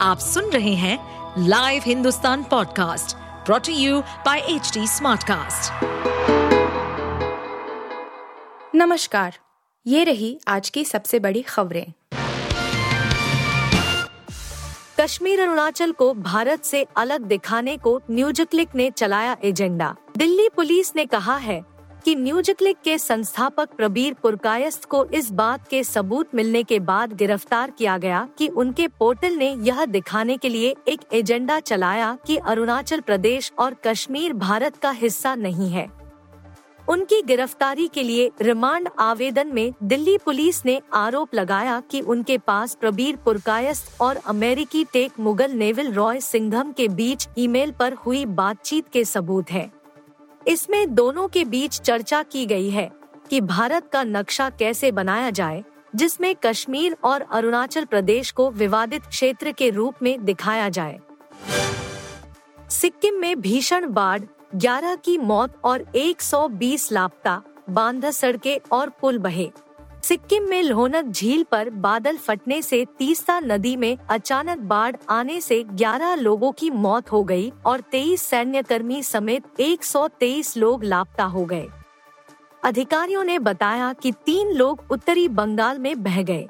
आप सुन रहे हैं live Hindustan podcast brought to you by H Smartcast. नमस्कार, ये रही आज की सबसे बड़ी खबरें कश्मीर अरुणाचल को भारत से अलग दिखाने को न्यूजक्लिक ने चलाया एजेंडा दिल्ली पुलिस ने कहा है कि न्यूजक्लिक के संस्थापक प्रबीर पुरकायस्त को इस बात के सबूत मिलने के बाद गिरफ़्तार किया गया कि उनके पोर्टल ने यह दिखाने के लिए एक एजेंडा चलाया कि अरुणाचल प्रदेश और कश्मीर भारत का हिस्सा नहीं है उनकी गिरफ्तारी के लिए रिमांड आवेदन में दिल्ली पुलिस ने आरोप लगाया कि उनके पास प्रबीर पुरकायस्त और अमेरिकी tech mogul Neville Roy Singham के बीच ईमेल पर हुई बातचीत के सबूत हैं। इसमें दोनों के बीच चर्चा की गई है कि भारत का नक्शा कैसे बनाया जाए, जिसमें कश्मीर और अरुणाचल प्रदेश को विवादित क्षेत्र के रूप में दिखाया जाए। सिक्किम में भीषण बाढ़ 11 की मौत और 120 लापता बांधा सड़के और पुल बहे। सिक्किम में लोहनक झील पर बादल फटने से तीस्ता नदी में अचानक बाढ़ आने से 11 लोगों की मौत हो गई और 23 सैन्य कर्मी समेत 123 लोग लापता हो गए। अधिकारियों ने बताया कि तीन लोग उत्तरी बंगाल में बह गए।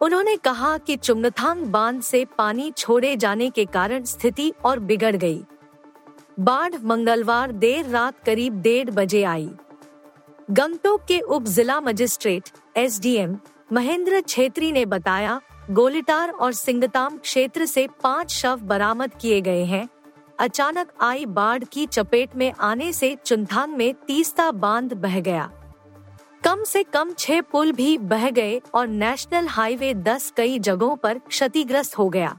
उन्होंने कहा कि चुमनथांग बाँध से पानी छोड़े जाने के कारण स्थिति और बिगड़ गई। बाढ़ मंगलवार देर रात करीब डेढ़ बजे आई। गंगटोक के उप जिला मजिस्ट्रेट, एसडीएम, महेंद्र छेत्री ने बताया, गोलिटार और सिंगताम क्षेत्र से पाँच शव बरामद किए गए हैं। अचानक आई बाढ़ की चपेट में आने से चुनथांग में तीस्ता बाँध बह गया। कम से कम छह पुल भी बह गए और नेशनल हाईवे 10 कई जगहों पर क्षतिग्रस्त हो गया।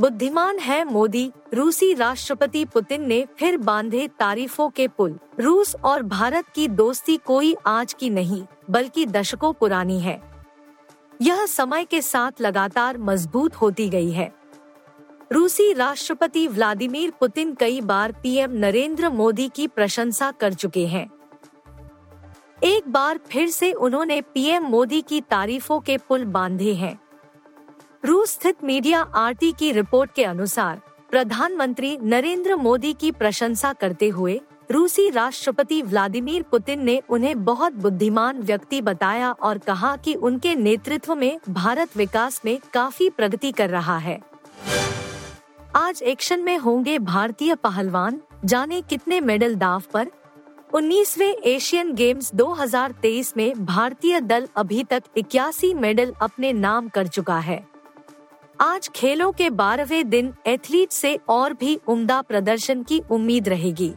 बुद्धिमान है मोदी। रूसी राष्ट्रपति पुतिन ने फिर बांधे तारीफों के पुल। रूस और भारत की दोस्ती कोई आज की नहीं, बल्कि दशकों पुरानी है। यह समय के साथ लगातार मज़बूत होती गई है। रूसी राष्ट्रपति व्लादिमीर पुतिन कई बार पीएम नरेंद्र मोदी की प्रशंसा कर चुके हैं। एक बार फिर से उन्होंने पीएम मोदी की तारीफों के पुल बांधे हैं। रूस स्थित मीडिया आरटी की रिपोर्ट के अनुसार, प्रधानमंत्री नरेंद्र मोदी की प्रशंसा करते हुए, रूसी राष्ट्रपति व्लादिमीर पुतिन ने उन्हें बहुत बुद्धिमान व्यक्ति बताया और कहा कि उनके नेतृत्व में भारत विकास में काफ़ी प्रगति कर रहा है। आज एक्शन में होंगे भारतीय पहलवान, जाने कितने मेडल दाव पर। 19वें एशियन गेम्स 2023 में भारतीय दल अभी तक इक्यासी मेडल अपने नाम कर चुका है। आज खेलों के बारहवें दिन एथलीट से और भी उम्दा प्रदर्शन की उम्मीद रहेगी।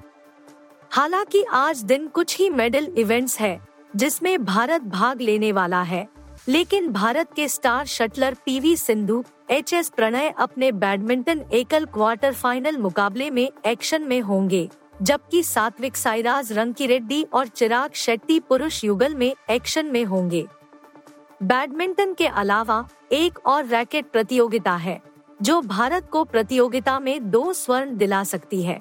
हालाँकि आज दिन कुछ ही मेडल इवेंट्स है, जिसमें भारत भाग लेने वाला है। लेकिन भारत के star shuttler PV Sindhu H S Prannoy अपने बैडमिंटन एकल क्वार्टर फाइनल मुकाबले में एक्शन में होंगे, जबकि सात्विक साईराज रंकी रेड्डी और चिराग शेट्टी पुरुष युगल में एक्शन में होंगे। बैडमिंटन के अलावा एक और रैकेट प्रतियोगिता है, जो भारत को प्रतियोगिता में दो स्वर्ण दिला सकती है।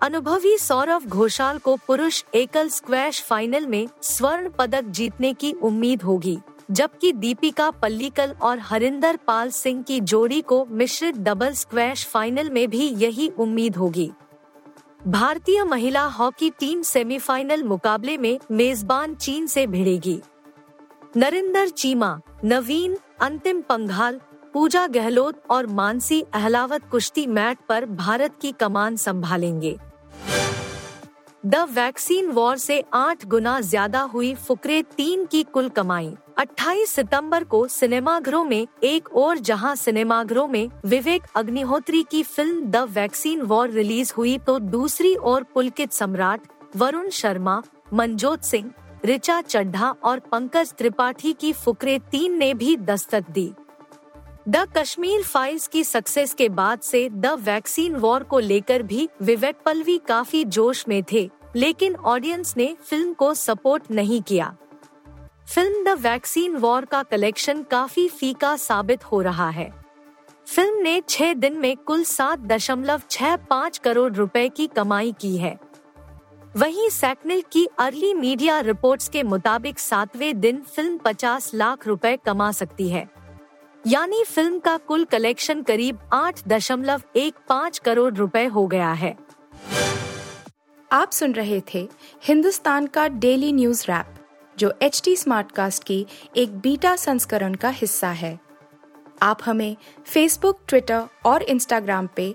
अनुभवी सौरभ घोषाल को पुरुष एकल स्क्वैश फाइनल में स्वर्ण पदक जीतने की उम्मीद होगी, जबकि दीपिका पल्लीकल और हरिंदर पाल सिंह की जोड़ी को मिश्रित डबल स्क्वैश फाइनल में भी यही उम्मीद होगी। भारतीय महिला हॉकी टीम सेमीफाइनल मुकाबले में मेजबान चीन से भिड़ेगी। नरिंदर चीमा, नवीन, अंतिम पंघाल, पूजा गहलोत और मानसी अहलावत कुश्ती मैट पर भारत की कमान संभालेंगे। द वैक्सीन वॉर से आठ गुना ज़्यादा हुई फुकरे तीन की कुल कमाई। 28 सितंबर को सिनेमाघरों में, एक और जहाँ सिनेमाघरों में विवेक अग्निहोत्री की film The Vaccine War release हुई तो दूसरी ओर पुलकित सम्राट वरुण शर्मा, मनजोत सिंह रिचा चड्ढा और पंकज त्रिपाठी की फुकरे तीन ने भी दस्तक दी। द कश्मीर फाइल्स की सक्सेस के बाद से द वैक्सीन वॉर को लेकर भी विवेक पलवी काफ़ी जोश में थे, लेकिन ऑडियंस ने फ़िल्म को सपोर्ट नहीं किया। फ़िल्म द वैक्सीन वॉर का कलेक्शन काफ़ी फीका साबित हो रहा है। फ़िल्म ने छह दिन में कुल सात दशमलव छह पाँच करोड़ रुपए की कमाई की है। वहीं सैकनिल की अर्ली मीडिया रिपोर्ट्स के मुताबिक सातवें दिन फ़िल्म 50 लाख रुपए कमा सकती है। यानी फ़िल्म का कुल कलेक्शन करीब आठ दशमलव एक पाँच करोड़ रुपए हो गया है। आप सुन रहे थे हिंदुस्तान का डेली न्यूज़ रैप, जो एच टी स्मार्टकास्ट की एक बीटा संस्करण का हिस्सा है। आप हमें फेसबुक ट्विटर और इंस्टाग्राम पे